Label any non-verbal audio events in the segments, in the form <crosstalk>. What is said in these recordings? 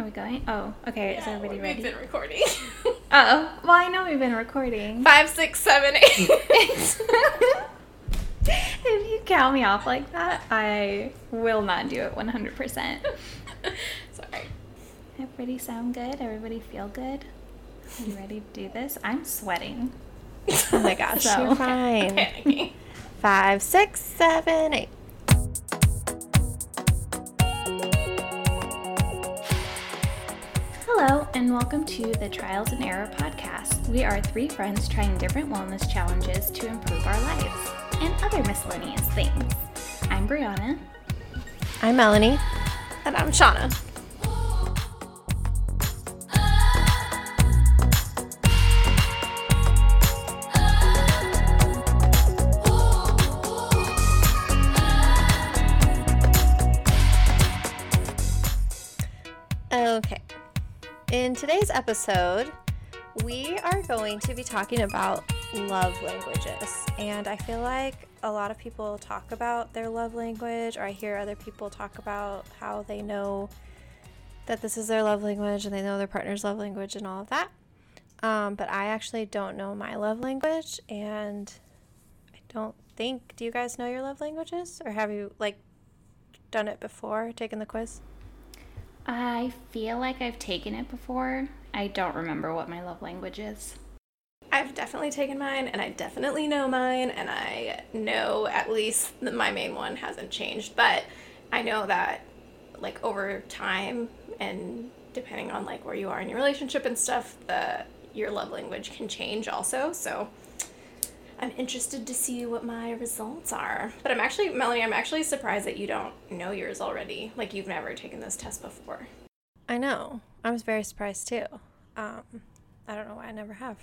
Are we going? Oh, okay. Is Yeah, everybody we've ready? been recording. <laughs> Oh, well, I know we've been recording. Five, six, seven, eight. <laughs> if you count me off like that, I will not do it 100%. <laughs> Sorry. Everybody sound good? Everybody feel good? Are you ready to do this? I'm sweating. Oh my gosh, So- you're fine. Panicking. Five, six, seven, eight. And welcome to the Trials and Error podcast. We are three friends trying different wellness challenges to improve our lives and other miscellaneous things. I'm Brianna. I'm Melanie. And I'm Shauna. Today's episode, we are going to be talking about love languages. And I feel like a lot of people talk about their love language, or I hear other people talk about how they know that this is their love language and they know their partner's love language and all of that. Um, but I actually don't know my love language, and I don't think. Do you guys know your love languages, or have you like done it before, taken the quiz? I feel like I've taken it before. I don't remember what my love language is. I've definitely taken mine, and I definitely know mine, and I know at least my main one hasn't changed. But I know that, like over time, and depending on like where you are in your relationship and stuff, the your love language can change also. So I'm interested to see what my results are. But I'm actually, Melanie, I'm actually surprised that you don't know yours already. Like you've never taken this test before. I know. I was very surprised too. Um, I don't know why I never have.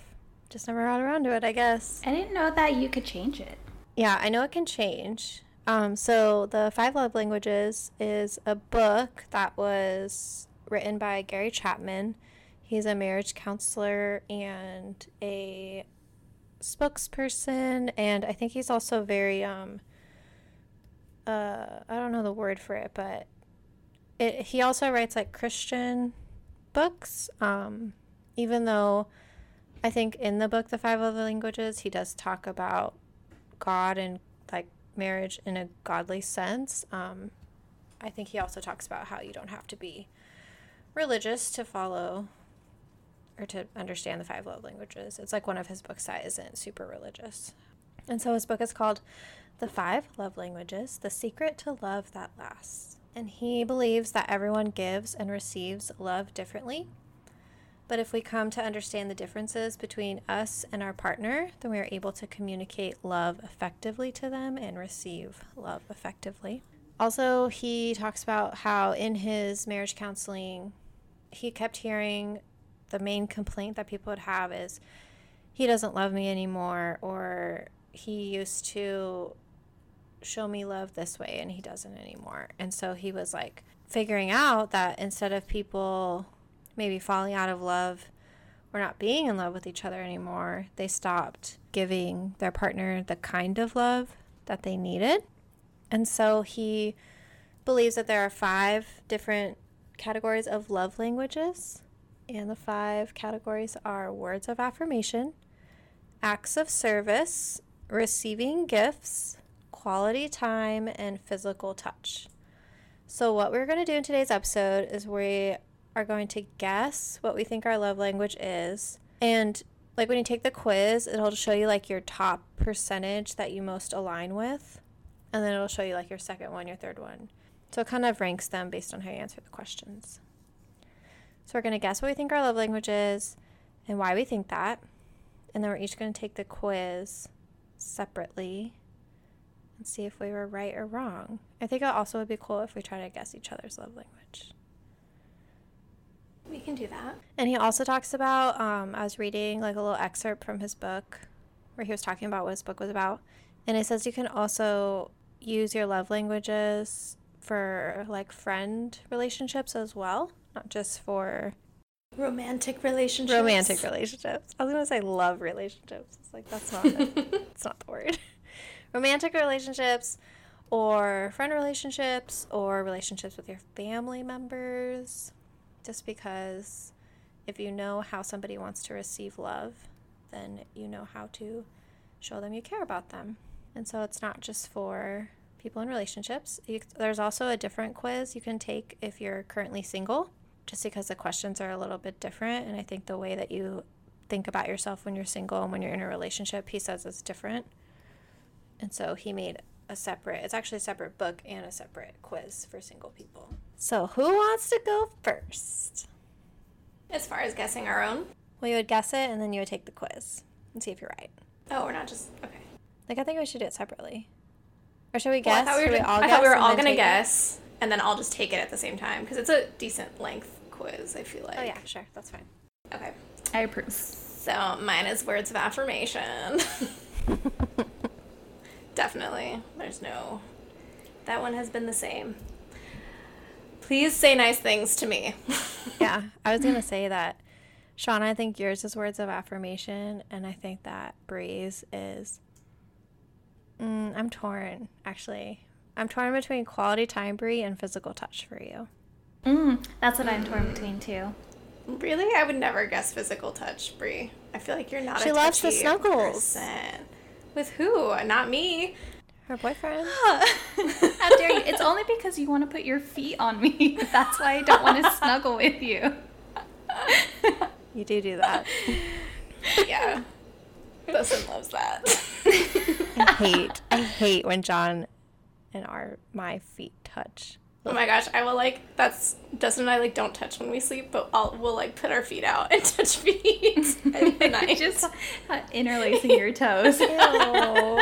Just never got around to it, I guess. I didn't know that you could change it. Yeah, I know it can change. Um, so the Five Love Languages is a book that was written by Gary Chapman. He's a marriage counselor and a spokesperson, and I think he's also very um. Uh, I don't know the word for it, but it, he also writes like Christian books. Um, even though I think in the book, The Five Love Languages, he does talk about God and like marriage in a godly sense. Um, I think he also talks about how you don't have to be religious to follow or to understand the five love languages. It's like one of his books that isn't super religious. And so his book is called The Five Love Languages The Secret to Love That Lasts. And he believes that everyone gives and receives love differently. But if we come to understand the differences between us and our partner, then we are able to communicate love effectively to them and receive love effectively. Also, he talks about how in his marriage counseling, he kept hearing the main complaint that people would have is he doesn't love me anymore, or he used to show me love this way and he doesn't anymore. And so he was like figuring out that instead of people maybe falling out of love or not being in love with each other anymore, they stopped giving their partner the kind of love that they needed. And so he believes that there are five different categories of love languages. And the five categories are words of affirmation, acts of service, receiving gifts, quality time, and physical touch. So, what we're going to do in today's episode is we are going to guess what we think our love language is. And like when you take the quiz, it'll show you like your top percentage that you most align with. And then it'll show you like your second one, your third one. So it kind of ranks them based on how you answer the questions. So we're going to guess what we think our love language is and why we think that. And then we're each going to take the quiz separately and see if we were right or wrong. I think it also would be cool if we try to guess each other's love language. We can do that. And he also talks about, um, I was reading like a little excerpt from his book where he was talking about what his book was about. And it says you can also use your love languages for like friend relationships as well, not just for Romantic relationships. romantic relationships. I was gonna say love relationships. It's like that's not it. <laughs> it's not the word. <laughs> romantic relationships or friend relationships or relationships with your family members. just because if you know how somebody wants to receive love, then you know how to show them you care about them. And so it's not just for people in relationships. You, there's also a different quiz you can take if you're currently single, just because the questions are a little bit different. And I think the way that you think about yourself when you're single and when you're in a relationship, he says is different. And so he made a separate, it's actually a separate book and a separate quiz for single people. So who wants to go first? As far as guessing our own? Well, you would guess it and then you would take the quiz and see if you're right. Oh, we're not just okay. Like I think we should do it separately. Or should we Well, I guess? thought we were, Should just- I thought we were all take it? guess, and then I'll just take it at the same time because it's a decent length quiz. I feel like. Oh yeah, sure, that's fine. Okay. I approve. So mine is words of affirmation. <laughs> Definitely. There's no. That one has been the same. Please say nice things to me. <laughs> yeah, I was gonna say that, Sean. I think yours is words of affirmation, and I think that Bree's is. Mm, I'm torn, actually. I'm torn between quality time, Bree, and physical touch for you. Mm, that's what I'm torn between too. Really? I would never guess physical touch, Brie. I feel like you're not She a loves the touchy snuggles. person. With who? Not me. Her boyfriend. <laughs> How dare you? It's only because you want to put your feet on me. <laughs> That's why I don't want to snuggle with you. You do do that. <laughs> Yeah. Dustin loves that. I hate. I hate when John and our my feet touch. Oh my gosh, I will like that's Dustin and I like don't touch when we sleep, but I'll we'll like put our feet out and <laughs> touch feet at the <laughs> night. Just uh, interlacing your toes. no.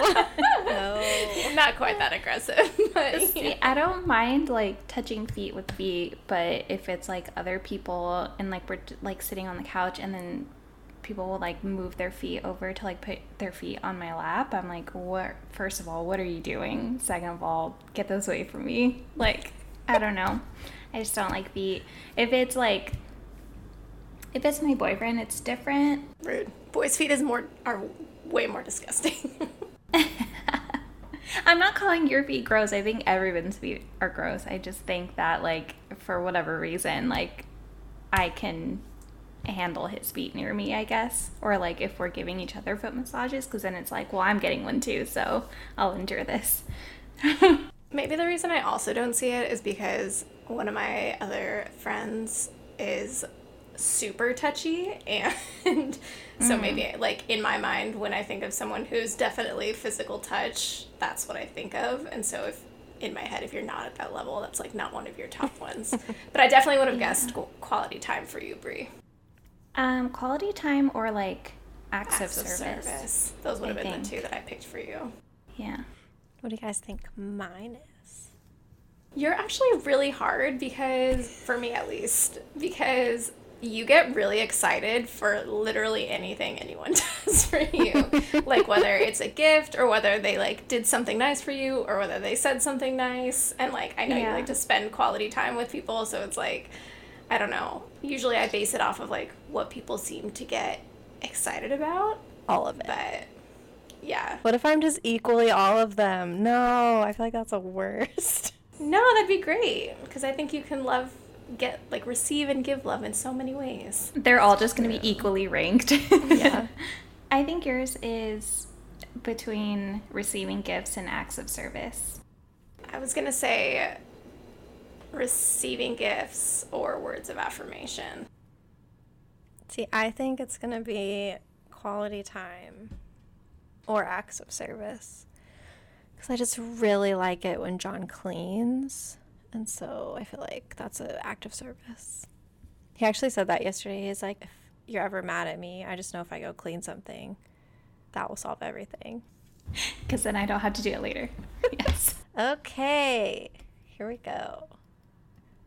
not quite that aggressive, <laughs> but See, I don't mind like touching feet with feet, but if it's like other people and like we're like sitting on the couch and then people will like move their feet over to like put their feet on my lap, I'm like, what? First of all, what are you doing? Second of all, get those away from me. Like, I don't know. I just don't like feet. If it's like, if it's my boyfriend, it's different. rude. Boys' feet is more are way more disgusting. <laughs> I'm not calling your feet gross. I think everyone's feet are gross. I just think that like for whatever reason, like I can handle his feet near me, I guess. Or like if we're giving each other foot massages cuz then it's like, well, I'm getting one too, so I'll endure this. <laughs> Maybe the reason I also don't see it is because one of my other friends is super touchy and <laughs> so maybe like in my mind when I think of someone who's definitely physical touch, that's what I think of. And so if in my head if you're not at that level, that's like not one of your top ones. <laughs> but I definitely would have guessed quality time for you, Brie. um quality time or like acts, Acts of service. Those would have I been the two that I picked for you. Yeah. What do you guys think mine is? You're actually really hard because, for me at least, because you get really excited for literally anything anyone <laughs> does for you. <laughs> like whether it's a gift or whether they like did something nice for you or whether they said something nice. And like I know you like to spend quality time with people, so it's like I don't know. Usually I base it off of like what people seem to get excited about, All of it. but yeah. What if I'm just equally all of them? No, I feel like that's the worst. <laughs> No, that'd be great because I think you can love, get like receive and give love in so many ways. They're all just going to be equally ranked. <laughs> Yeah. <laughs> I think yours is between receiving gifts and acts of service. I was gonna say receiving gifts or words of affirmation. See, I think it's going to be quality time or acts of service. Because I just really like it when John cleans. And so I feel like that's an act of service. He actually said that yesterday. He's like, if you're ever mad at me, I just know if I go clean something, that will solve everything. <laughs> Because then I don't have to do it later. <laughs> yes. Okay, here we go.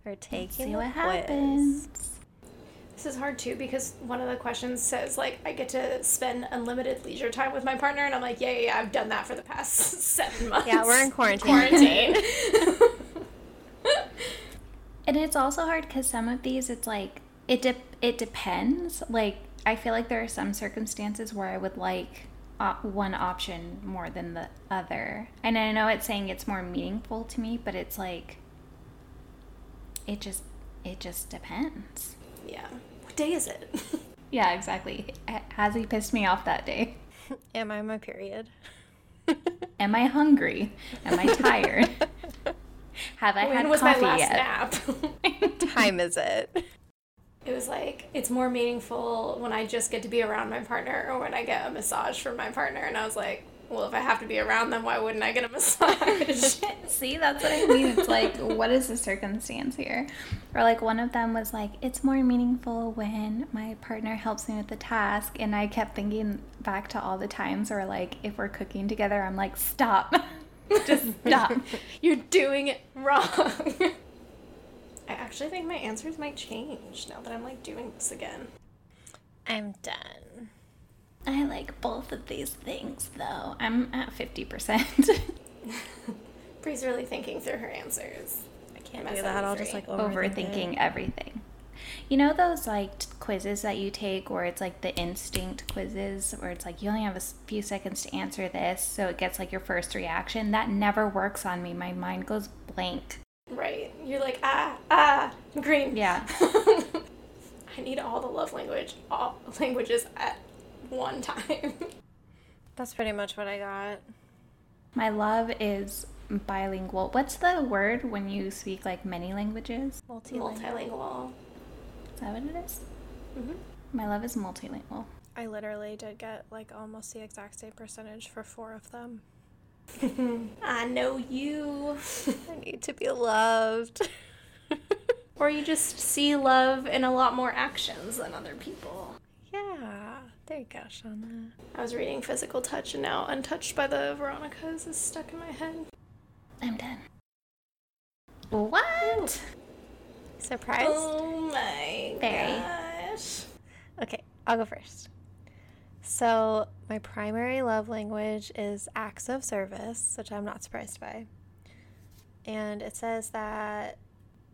We're taking See the what quiz. happens. This is hard too because one of the questions says like I get to spend unlimited leisure time with my partner, and I'm like, yeah, yeah, yeah I've done that for the past <laughs> seven months. Yeah, we're in quarantine. Quarantine. <laughs> <laughs> And it's also hard because some of these, it's like it de- it depends. Like I feel like there are some circumstances where I would like uh, one option more than the other, and I know it's saying it's more meaningful to me, but it's like it just it just depends. Yeah. What day is it? <laughs> Yeah, exactly. Has he pissed me off that day? <laughs> Am I my period? <laughs> Am I hungry? Am I tired? Have I when had was my coffee last yet? nap? Time is it? it was like it's more meaningful when I just get to be around my partner or when I get a massage from my partner. And I was like, well, if I have to be around them, why wouldn't I get a <laughs> massage? See, that's what I mean. It's like, what is the circumstance here? Or like one of them was like, it's more meaningful when my partner helps me with the task. And I kept thinking back to all the times where like if we're cooking together, I'm like, stop. <laughs> Just stop. <laughs> You're doing it wrong. I actually think my answers might change now that I'm like doing this again. I'm done. I like both of these things though. I'm at 50%. <laughs> Bree's really thinking through her answers. I can't I'm do that. I'll just like overthink Overthinking everything. You know those like t- quizzes that you take where it's like the instinct quizzes where it's like you only have a few seconds to answer this so it gets like your first reaction? That never works on me. My mind goes blank. Right. You're like, ah, ah, green. Yeah. <laughs> I need all the love language, all languages at one time. <laughs> That's pretty much what I got. My love is bilingual. What's the word when you speak like many languages? Multilingual. Multilingual. Is that what it is? Mhm. My love is multilingual. I literally did get like almost the exact same percentage for four of them. <laughs> I know you. I need to be loved. <laughs> or you just see love in a lot more actions than other people. Yeah. There you go, Shauna. I was reading Physical Touch and now Untouched by the Veronicas is stuck in my head. I'm done. What? Surprise? Oh my Very. gosh. Okay, I'll go first. So, my primary love language is acts of service, which I'm not surprised by. And it says that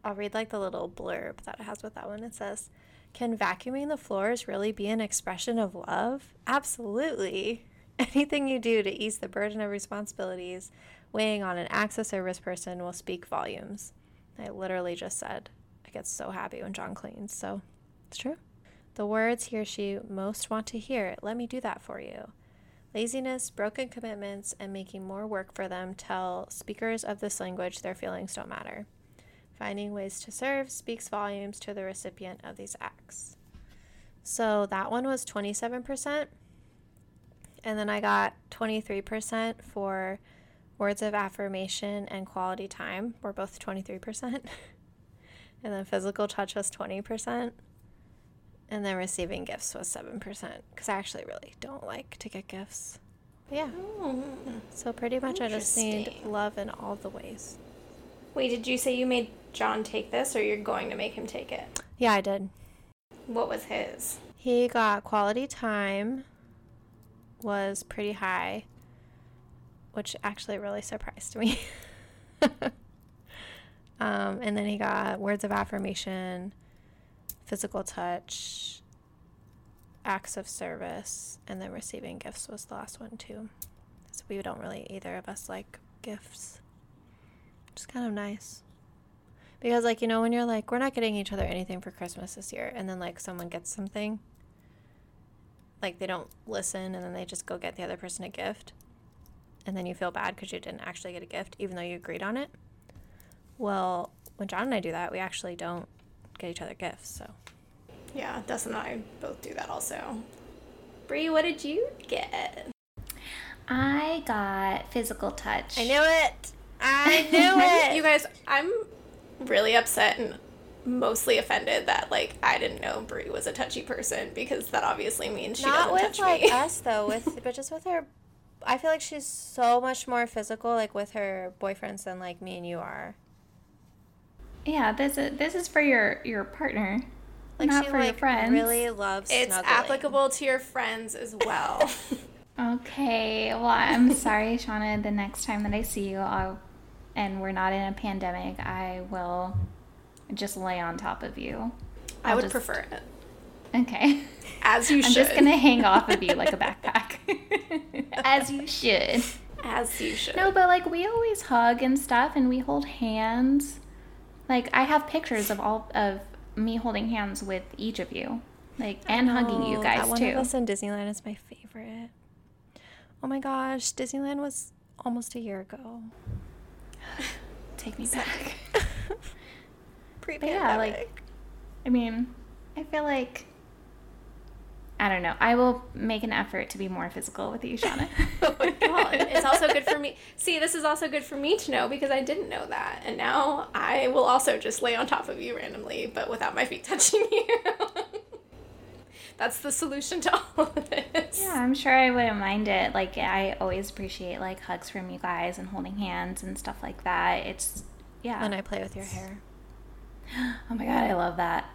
I'll read like the little blurb that it has with that one. It says, Can vacuuming the floors really be an expression of love? Absolutely. <laughs> Anything you do to ease the burden of responsibilities weighing on an access service person will speak volumes. I literally just said, I get so happy when John cleans, so it's true. The words he or she most want to hear, let me do that for you. Laziness, broken commitments, and making more work for them tell speakers of this language their feelings don't matter. Finding ways to serve speaks volumes to the recipient of these acts. So that one was 27%. And then I got 23% for words of affirmation and quality time, were both 23%. <laughs> and then physical touch was 20%. And then receiving gifts was 7%. Because I actually really don't like to get gifts. But yeah. Hmm. So pretty much I just need love in all the ways. Wait, did you say you made John take this or you're going to make him take it? Yeah, I did. What was his? He got quality time was pretty high, which actually really surprised me. <laughs> um, and then he got words of affirmation, physical touch, acts of service, and then receiving gifts was the last one too. So we don't really either of us like gifts. Just kind of nice. Because like you know when you're like we're not getting each other anything for Christmas this year and then like someone gets something like they don't listen and then they just go get the other person a gift and then you feel bad because you didn't actually get a gift even though you agreed on it. Well, when John and I do that, we actually don't get each other gifts. So Yeah, Dustin and I both do that also. Bree, what did you get? I got physical touch. I knew it. I <laughs> knew it. You guys, I'm really upset and mostly offended that like I didn't know Brie was a touchy person because that obviously means she Not doesn't with touch like me. <laughs> us though, with but just with her. I feel like she's so much more physical, like with her boyfriends, than like me and you are. Yeah, this is this is for your your partner, Like not she for like your friends. really loves. it's snuggling. applicable to your friends as well. <laughs> Okay, well, I'm sorry, Shauna. The next time that I see you, I'll, and we're not in a pandemic, I will just lay on top of you. I I'll would just- prefer it. Okay. As you should. <laughs> I'm just gonna hang off of you like a <laughs> backpack, <laughs> as you should. As you should. No, but like we always hug and stuff, and we hold hands, Like I have pictures of all of me holding hands with each of you, like and hugging you Oh, guys that one too. of us in Disneyland is my favorite. Oh my gosh, Disneyland was almost a year ago. <laughs> Take me back. <laughs> Pre But yeah, like I mean, I feel like I don't know. I will make an effort to be more physical with you, Shauna. well, it's also good for me. See, this is also good for me to know because I didn't know that. And now I will also just lay on top of you randomly, but without my feet <laughs> touching you. That's the solution to <laughs> all of this. Yeah, I'm sure I wouldn't mind it. Like I always appreciate like hugs from you guys and holding hands and stuff like that. It's yeah. and I play with your hair. <gasps> Oh my god, I love that.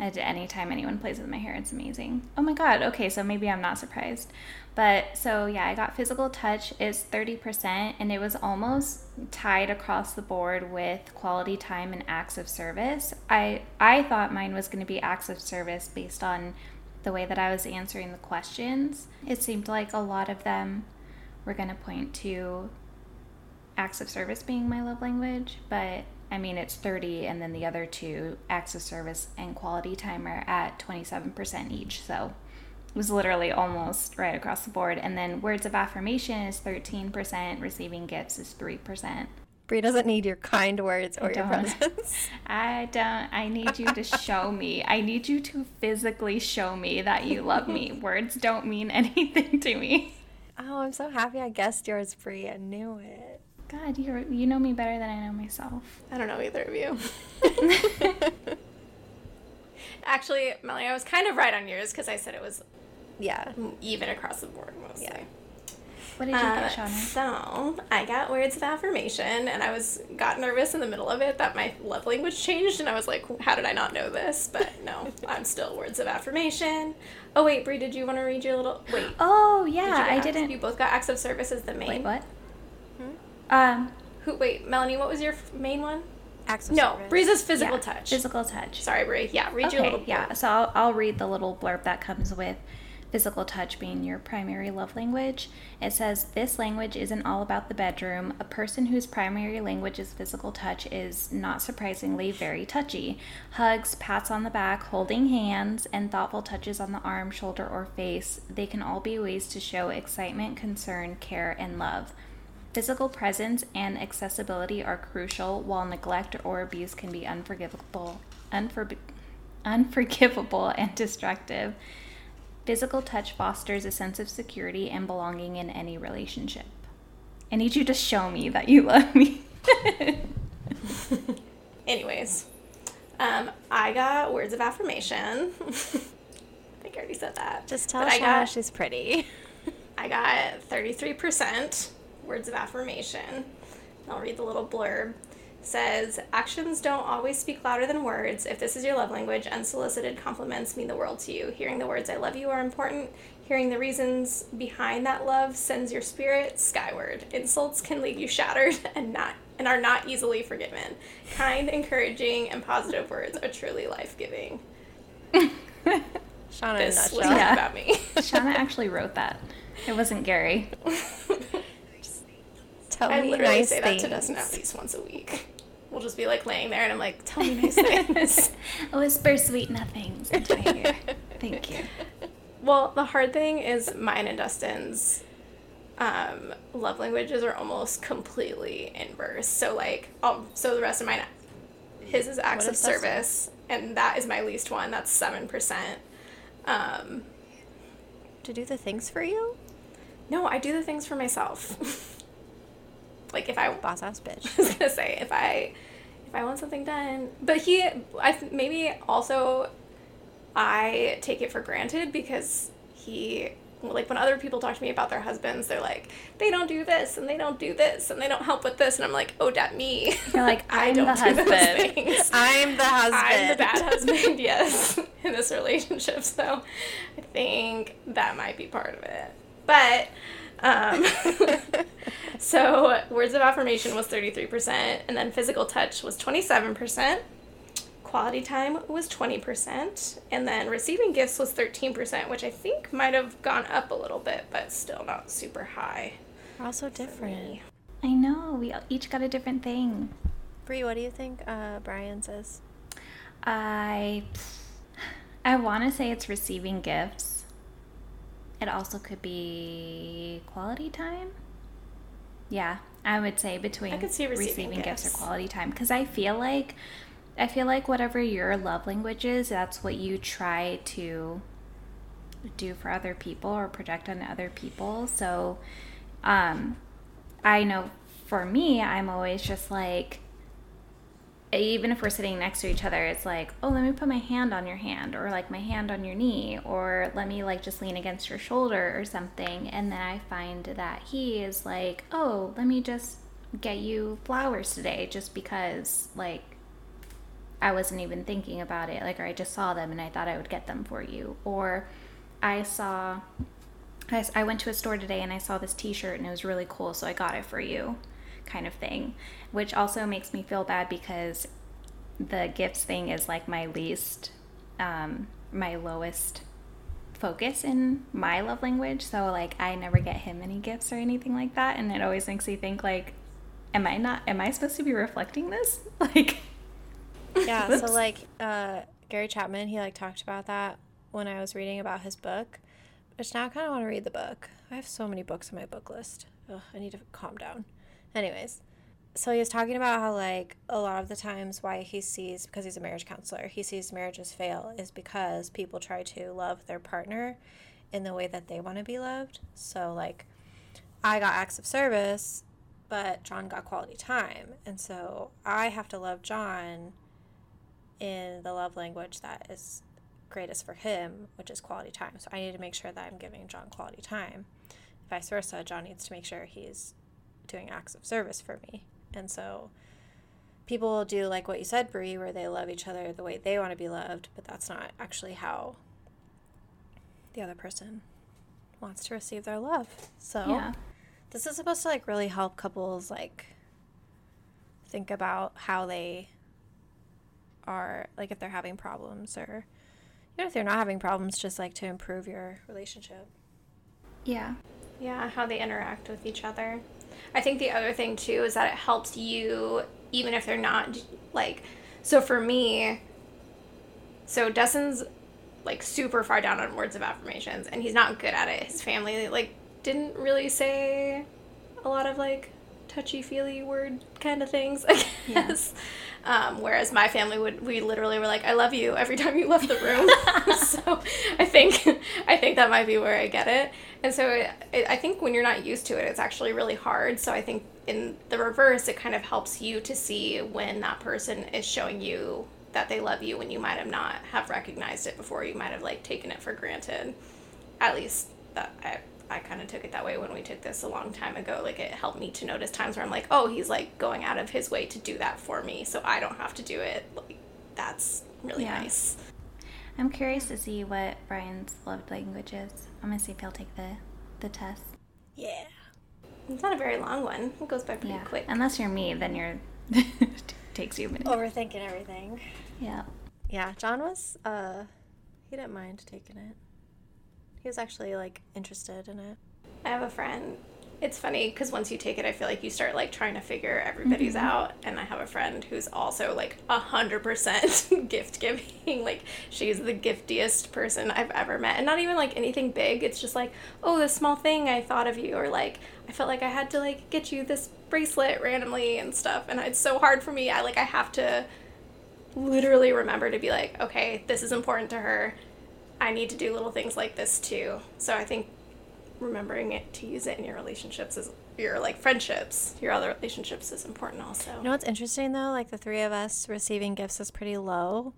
At anytime anyone plays with my hair, it's amazing. Oh my god, okay, so maybe I'm not surprised. But so yeah, I got physical touch is 30% and it was almost tied across the board with quality time and acts of service. I I thought mine was going to be acts of service based on the way that I was answering the questions. It seemed like a lot of them were going to point to acts of service being my love language, but I mean, it's 30, and then the other two, acts of service and quality time, are at 27% each. So it was literally almost right across the board. And then words of affirmation is 13%, receiving gifts is 3%. Brie doesn't need your kind words or your don't. <laughs> I don't, I need you to show me. I need you to physically show me that you love me. <laughs> Words don't mean anything to me. oh, I'm so happy I guessed yours, Brie. I knew it. God, you you know me better than I know myself. I don't know either of you. <laughs> Actually, Melanie, I was kind of right on yours because I said it was Yeah. even across the board mostly. Yeah. What did you Uh, get, Shauna? so I got words of affirmation, and I was got nervous in the middle of it that my love language changed, and I was like, "How did I not know this?" But no, <laughs> I'm still words of affirmation. Oh wait, Brie, did you want to read your little? Wait, Oh, yeah, get I acts- didn't. You both got acts of service as the main. Wait, what? Hmm? Um, Who? Wait, Melanie, what was your f- main one? Acts of service. No, service. Bree's is physical yeah, touch. Physical touch. Sorry, Brie. Yeah, read your okay, little. yeah. So I'll, I'll read the little blurb that comes with physical touch being your primary love language. It says this language isn't all about the bedroom. A person whose primary language is physical touch is not surprisingly very touchy. Hugs, pats on the back, holding hands, and thoughtful touches on the arm, shoulder, or face. They can all be ways to show excitement, concern, care, and love. Physical presence and accessibility are crucial, while neglect or abuse can be unforgivable, unfor- <laughs> unforgivable and destructive. Physical touch fosters a sense of security and belonging in any relationship. I need you to show me that you love me. <laughs> Anyways, um, I got words of affirmation. <laughs> I think I already said that. Just tell But I got she's pretty. <laughs> I got 33% words of affirmation. I'll read the little blurb. Says, actions don't always speak louder than words. If this is your love language, unsolicited compliments mean the world to you. Hearing the words I love you are important. Hearing the reasons behind that love sends your spirit skyward. Insults can leave you shattered <laughs> and not and are not easily forgiven. Kind, encouraging, and positive words are truly life-giving. <laughs> Shauna in This was Yeah. about me. Shauna <laughs> actually wrote that. It wasn't Gary. Tell I me literally nice say things. that to Dustin at least once a week. We'll just be like laying there and I'm like, tell me <laughs> nice things. <laughs> Whisper sweet nothings into my ear. <laughs> Thank you. well, the hard thing is mine and Dustin's um, love languages are almost completely inverse. So like, um, so the rest of mine, his is acts What of is service, and that is my least one. That's seven percent. Um, to do the things for you? no, I do the things for myself. Like if I <laughs> Boss ass bitch. <laughs> I was gonna say if I if I want something done, but he I th- maybe also I take it for granted because he like when other people talk to me about their husbands, they're like they don't do this and they don't do this and they don't help with this, and I'm like, oh, that me. You're like, <laughs> I I'm don't the do husband. things. I'm the husband. I'm the bad husband, yes, in this relationship. So I think that might be part of it. But um, <laughs> so words of affirmation was 33%, and then physical touch was 27%. Quality time was 20%, and then receiving gifts was 13%, which I think might have gone up a little bit, but still not super high. We're all so different. I know. We each got a different thing. Brie, what do you think uh, Brian says? I I want to say it's receiving gifts. It also could be quality time. Yeah, I would say between I could see receiving receiving gifts. gifts. or quality time because I feel like I feel like whatever your love language is, that's what you try to do for other people or project on other people. So, um, I know for me, I'm always just like, even if we're sitting next to each other, it's like, oh, let me put my hand on your hand, or like my hand on your knee, or let me like just lean against your shoulder or something. And then I find that he is like, oh, let me just get you flowers today just because like I wasn't even thinking about it. Like, or I just saw them and I thought I would get them for you. Or I saw, I, I went to a store today and I saw this t shirt and it was really cool, so I got it for you, kind of thing. Which also makes me feel bad because the gifts thing is like my least, um, my lowest focus in my love language. So, like, I never get him any gifts or anything like that. And it always makes me think, like, am I not, am I supposed to be reflecting this? <laughs> Like, Yeah, so like uh, Gary Chapman, he like talked about that when I was reading about his book. Which now I kind of want to read the book. I have so many books on my book list. Ugh, I need to calm down. Anyways, so he was talking about how like a lot of the times why he sees because he's a marriage counselor, he sees marriages fail is because people try to love their partner in the way that they want to be loved. So like I got acts of service, but John got quality time. And so I have to love John in the love language that is greatest for him, which is quality time. So I need to make sure that I'm giving John quality time. Vice versa, John needs to make sure he's doing acts of service for me. And so people will do like what you said, Brie, where they love each other the way they want to be loved, but that's not actually how the other person wants to receive their love. So yeah. this is supposed to like really help couples like think about how they are like if they're having problems or even if they're not having problems just like to improve your relationship Yeah. Yeah, how they interact with each other. I think the other thing too is that it helps you, even if they're not like. So for me, so Dustin's like super far down on words of affirmations, and he's not good at it. His family like didn't really say a lot of like touchy feely word kind of things, I Yeah. Um, whereas my family would, we literally were like, "I love you" every time you left the room. <laughs> <laughs> so I think, I think that might be where I get it. And so it, it, I think when you're not used to it, it's actually really hard. So I think in the reverse, it kind of helps you to see when that person is showing you that they love you when you might have not have recognized it before. You might have like taken it for granted. At least that I, I kind of took it that way when we took this a long time ago. Like it helped me to notice times where I'm like, oh, he's like going out of his way to do that for me, so I don't have to do it. Like that's really Yeah. nice. I'm curious to see what Brian's love language is. I'm gonna see if he'll take the the test. yeah It's not a very long one. It goes by pretty Yeah. quick. Unless you're me, then you're <laughs> takes you a minute. overthinking everything Yeah. yeah john was uh he didn't mind taking it he was actually like interested in it I have a friend. It's funny because once you take it, I feel like you start like trying to figure everybody's mm-hmm. out. And I have a friend who's also like a hundred percent <laughs> gift giving. Like she's the giftiest person I've ever met, and not even like anything big. It's just like, oh, this small thing I thought of you, or like I felt like I had to like get you this bracelet randomly and stuff. And it's so hard for me. I like I have to literally remember to be like, okay, this is important to her. I need to do little things like this too. So I think remembering it to use it in your relationships is your like friendships, your other relationships is important also. you know what's interesting though like the three of us receiving gifts is pretty low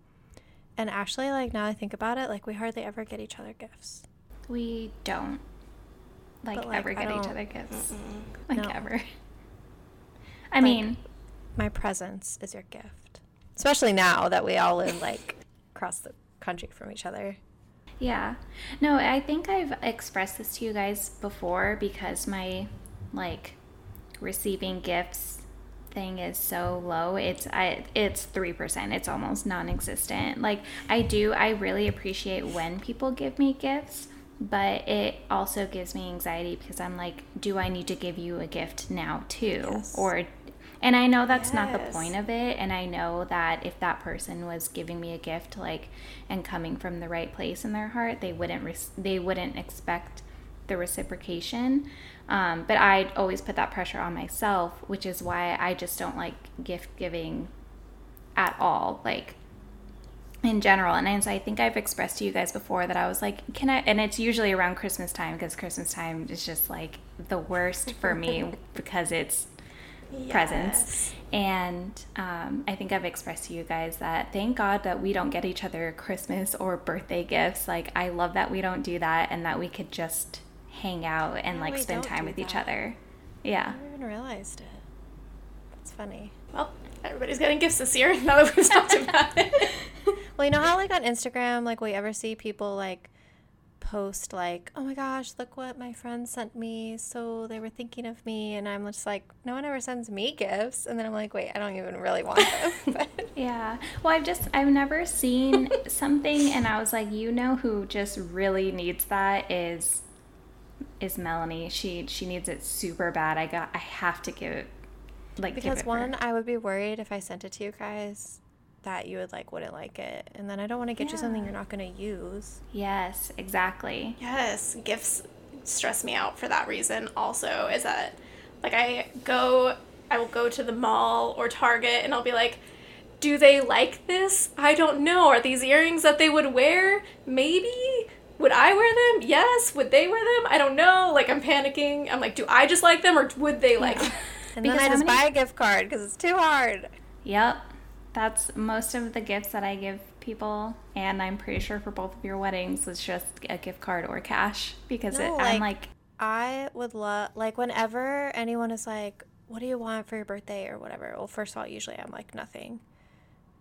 and actually like now i think about it like we hardly ever get each other gifts We don't like, But, like, ever I get each don't- other gifts. Mm-mm. Like No. ever. <laughs> I mean, my presence is your gift especially now that we all live like across the country from each other Yeah. No, I think I've expressed this to you guys before because my like receiving gifts thing is so low. It's I it's 3%. It's almost non-existent. Like I do I really appreciate when people give me gifts, but it also gives me anxiety because I'm like, do I need to give you a gift now too? Yes. Or And I know that's not the point of it. And I know that if that person was giving me a gift, like, and coming from the right place in their heart, they wouldn't res- they wouldn't expect the reciprocation. Um, but I always put that pressure on myself, which is why I just don't like gift giving at all. Like in general. And as I think I've expressed to you guys before that I was like, can I? And it's usually around Christmas time because Christmas time is just like the worst for me <laughs> because it's presents. And um, I think I've expressed to you guys that thank God that we don't get each other Christmas or birthday gifts. Like, I love that we don't do that and that we could just hang out and Yeah, like spend time with each other. Yeah. I never even realized it. That's funny. Well, everybody's getting gifts this year <laughs> now that we've talked about it. <laughs> Well, you know how like on Instagram, like we ever see people like post like, "Oh my gosh, look what my friend sent me." So they were thinking of me, and I'm just like, no one ever sends me gifts. And then I'm like, wait, I don't even really want them. <laughs> But Yeah. Well, I've just I've never seen <laughs> something and I was like, you know who just really needs that is is Melanie. She she needs it super bad. I got I have to give it like give because it one, her. I would be worried if I sent it to you guys that you would like wouldn't like it, and then I don't want to get you something you're not gonna use. Yes, exactly. Yes, gifts stress me out for that reason also is that like I go I will go to the mall or Target and I'll be like do they like this? I don't know. Are these earrings that they would wear? Maybe. Would I wear them? Yes. Would they wear them? I don't know. Like I'm panicking. I'm like, do I just like them or would they like them? And Because then I just many- buy a gift card because it's too hard. Yep. That's most of the gifts that I give people and I'm pretty sure for both of your weddings it's just a gift card or cash because No, it, I'm like- like I would love like whenever anyone is like, "What do you want for your birthday?" or whatever. Well, first of all, usually I'm like nothing.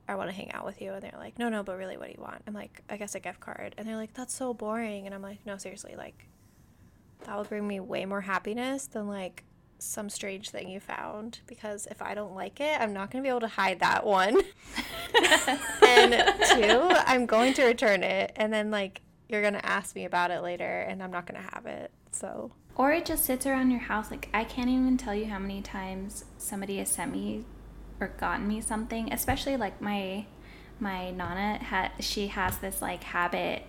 I want to hang out with you, and they're like, "No, no, but really, what do you want?" I'm like, "I guess a gift card," and they're like, "That's so boring," and I'm like, "No, seriously, like that would bring me way more happiness than like some strange thing you found because if I don't like it, I'm not going to be able to hide that one. <laughs> and two, I'm going to return it and then like you're going to ask me about it later and I'm not going to have it. So, Or it just sits around your house. Like I can't even tell you how many times somebody has sent me or gotten me something. Especially like my my nana had she has this like habit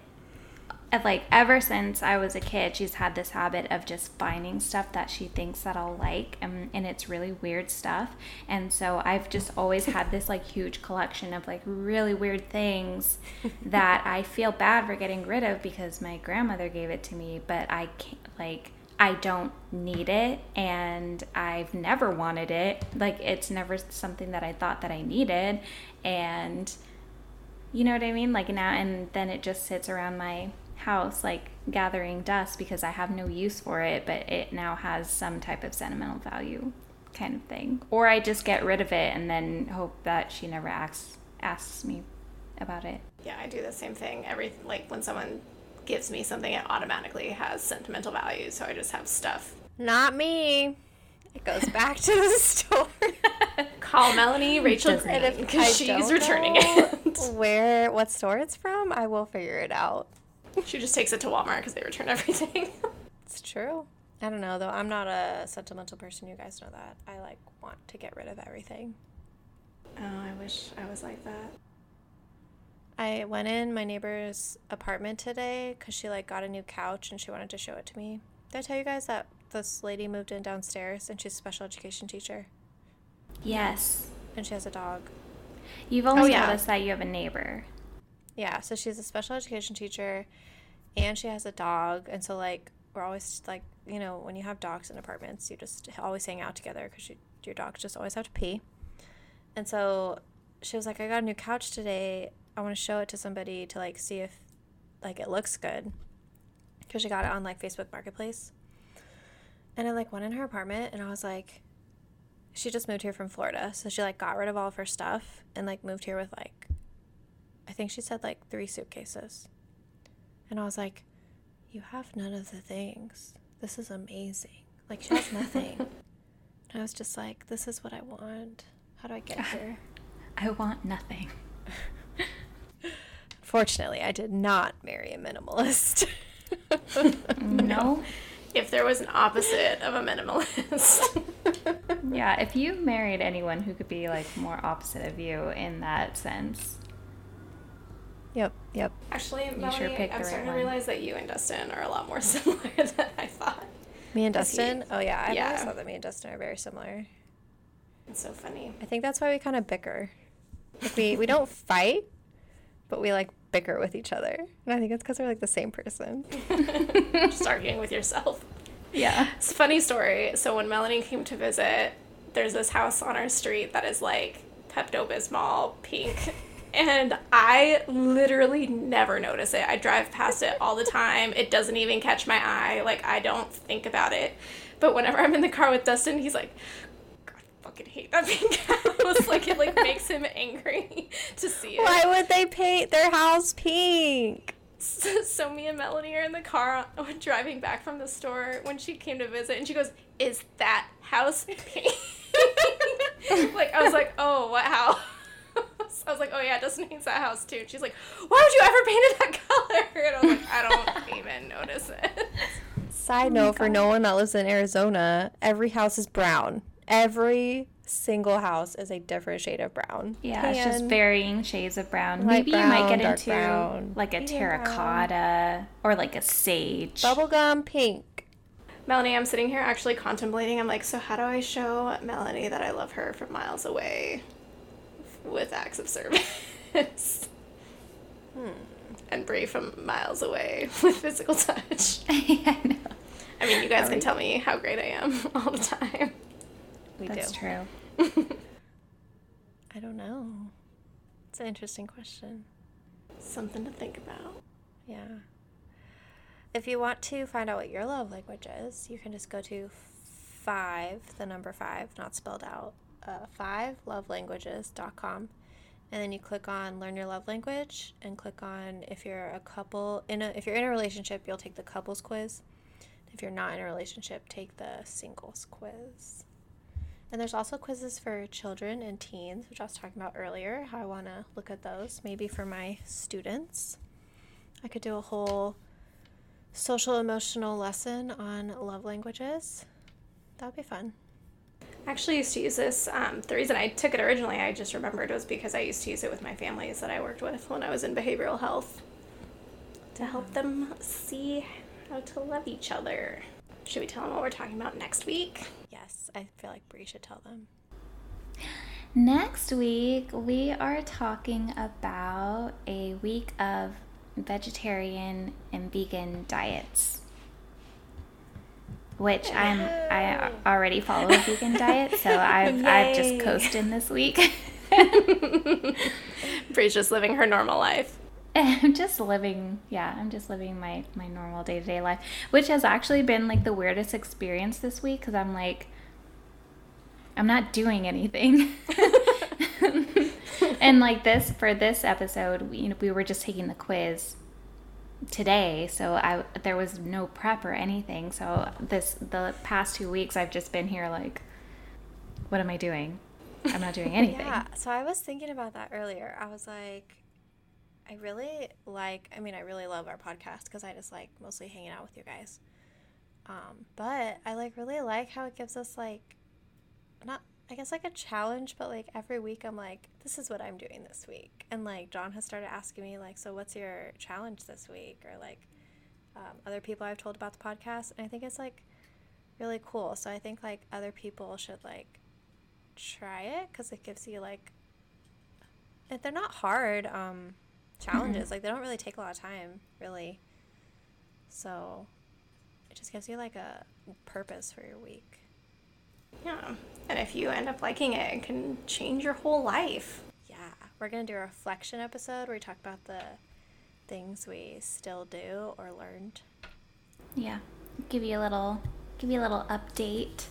like ever since I was a kid, she's had this habit of just finding stuff that she thinks that I'll like, and, and it's really weird stuff. And so I've just always had this like huge collection of like really weird things <laughs> that I feel bad for getting rid of because my grandmother gave it to me, but I can't like. I don't need it and I've never wanted it. Like it's never something that I thought that I needed and you know what I mean? Like now, and then it just sits around my house, like gathering dust because I have no use for it, but it now has some type of sentimental value, kind of thing. Or I just get rid of it and then hope that she never asks asks me about it. Yeah, I do the same thing. Every like when someone gives me something, it automatically has sentimental value. So I just have stuff. not me. It goes <laughs> back to the store. <laughs> Call Melanie, Rachel And if because <laughs> she's returning it. Where, what store it's from, I will figure it out. She just takes it to Walmart because they return <laughs> everything. It's true. I don't know though. I'm not a sentimental person. You guys know that. I like want to get rid of everything. oh, I wish I was like that. I went in my neighbor's apartment today because she like got a new couch and she wanted to show it to me. Did I tell you guys that this lady moved in downstairs and she's a special education teacher Yes. and she has a dog. You've only Oh, yeah. told us that you have a neighbor. Yeah, so she's a special education teacher and she has a dog. And so, like, we're always like, you know, when you have dogs in apartments, you just always hang out together because you, your dogs just always have to pee. And so she was like, I got a new couch today. I want to show it to somebody to like see if like it looks good because she got it on like Facebook Marketplace. And I like went in her apartment and I was like, she just moved here from Florida. So she like got rid of all of her stuff and like moved here with like I think she said like three suitcases. And I was like, You have none of the things. This is amazing. Like, she has nothing. <laughs> and I was just like, This is what I want. How do I get <laughs> here? I want nothing. <laughs> Fortunately, I did not marry a minimalist. No. if there was an opposite of a minimalist. yeah, if you married anyone who could be like more opposite of you in that sense. Yep, yep. Actually, You Melanie, sure picked I'm the starting right to realize that you and Dustin are a lot more <laughs> similar than I thought. Me and Is he- Dustin. Oh yeah, I've Yeah. always thought that me and Dustin are very similar. It's so funny. I think that's why we kind of bicker. Like we we don't fight, but we like bicker with each other, and I think it's because we're like the same person. <laughs> Just arguing with yourself. Yeah. It's a funny story. So when Melanie came to visit, there's this house on our street that is like Pepto Bismol pink. <laughs> And I literally never notice it. I drive past it all the time. It doesn't even catch my eye. Like I don't think about it. But whenever I'm in the car with Dustin, he's like, God, I fucking hate that pink house. <laughs> like it like makes him angry <laughs> to see it. Why would they paint their house pink? So, so me and Melanie are in the car uh, driving back from the store when she came to visit, and she goes, "Is that house pink?" <laughs> like I was like, "Oh, what house?" I was like, "Oh yeah, Dustin hates that house too." And she's like, "Why would you ever paint it that color?" <laughs> And I was like, "I don't <laughs> even notice it." Side oh note for no one that lives in Arizona, every house is brown. Every single house is a different shade of brown. Yeah, it's just varying shades of brown. light Maybe you might get into brown, like a medium terracotta or like a sage. bubblegum pink. Melanie, I'm sitting here actually contemplating. I'm like, so how do I show Melanie that I love her from miles away with acts of service? Hmm. And Bree from miles away <laughs> with physical touch. <laughs> I know. I mean, you guys can tell me how great I am <laughs> all the time. We That's do. true. I don't know. It's an interesting question. Something to think about. Yeah. If you want to find out what your love language is, you can just go to five, the number five, not spelled out, uh, five lovelanguages.com. And then you click on learn your love language and click on if you're a couple in a if you're in a relationship, you'll take the couples quiz. If you're not in a relationship, take the singles quiz. And there's also quizzes for children and teens, which I was talking about earlier. How I want to look at those, maybe for my students. I could do a whole social emotional lesson on love languages. That would be fun. I actually used to use this. Um, the reason I took it originally, I just remembered, was because I used to use it with my families that I worked with when I was in behavioral health to help them see how to love each other. Should we tell them what we're talking about next week? Yes, I feel like Bree should tell them. <gasps> Next week, we are talking about a week of vegetarian and vegan diets. Which oh, I'm I already follow a vegan diet, so <laughs> I've I've just coasted this week. <laughs> Bree's just living her normal life. <laughs> I'm just living, yeah, I'm just living my my normal day to day life, which has actually been like the weirdest experience this week because I'm like, I'm not doing anything. and like this for this episode, we, you know, we were just taking the quiz today, so I there was no prep or anything. So this the past two weeks, I've just been here like, what am I doing? I'm not doing <laughs> anything. Yeah, so I was thinking about that earlier. I was like, I really like, I mean, I really love our podcast because I just like mostly hanging out with you guys. Um, but I like really like how it gives us like, not, I guess like a challenge, but like every week I'm like, this is what I'm doing this week. And like John has started asking me, like, so what's your challenge this week? Or like um, other people I've told about the podcast. And I think it's like really cool. So I think like other people should like try it because it gives you like if they're not hard um <laughs> challenges like they don't really take a lot of time really so it just gives you like a purpose for your week Yeah. And if you end up liking it, it can change your whole life. yeah we're gonna do a reflection episode where we talk about the things we still do or learned Yeah. Give you a little give you a little update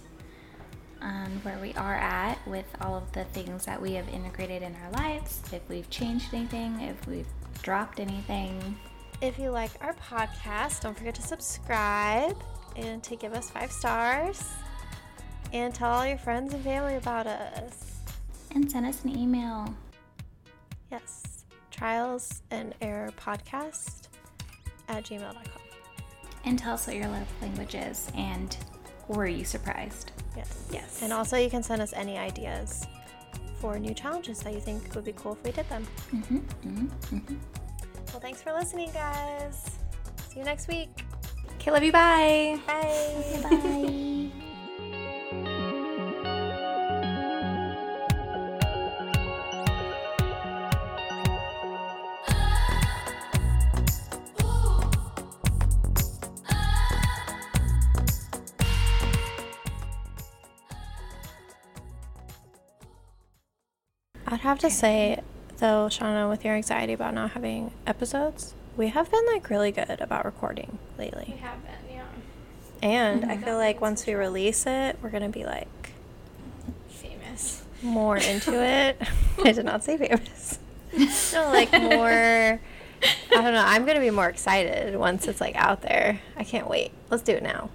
on where we are at with all of the things that we have integrated in our lives, if we've changed anything, if we've dropped anything. if you like our podcast don't forget to subscribe and to give us five stars and tell all your friends and family about us And send us an email. Yes. Trials and Error Podcast at gmail.com. And tell us what your love language is and were you surprised? Yes. Yes. And also, you can send us any ideas for new challenges that you think would be cool if we did them. Mm-hmm, mm-hmm, mm-hmm. Well, thanks for listening, guys. See you next week. Okay, love you. Bye. Bye. Bye. <laughs> have to say, though, Shauna, with your anxiety about not having episodes, we have been like really good about recording lately. We have been, yeah. And Mm-hmm. I feel like once we release it, we're gonna be like Famous. more into <laughs> it. <laughs> I did not say famous. <laughs> No, like more. I don't know. I'm gonna be more excited once it's like out there. I can't wait. Let's do it now.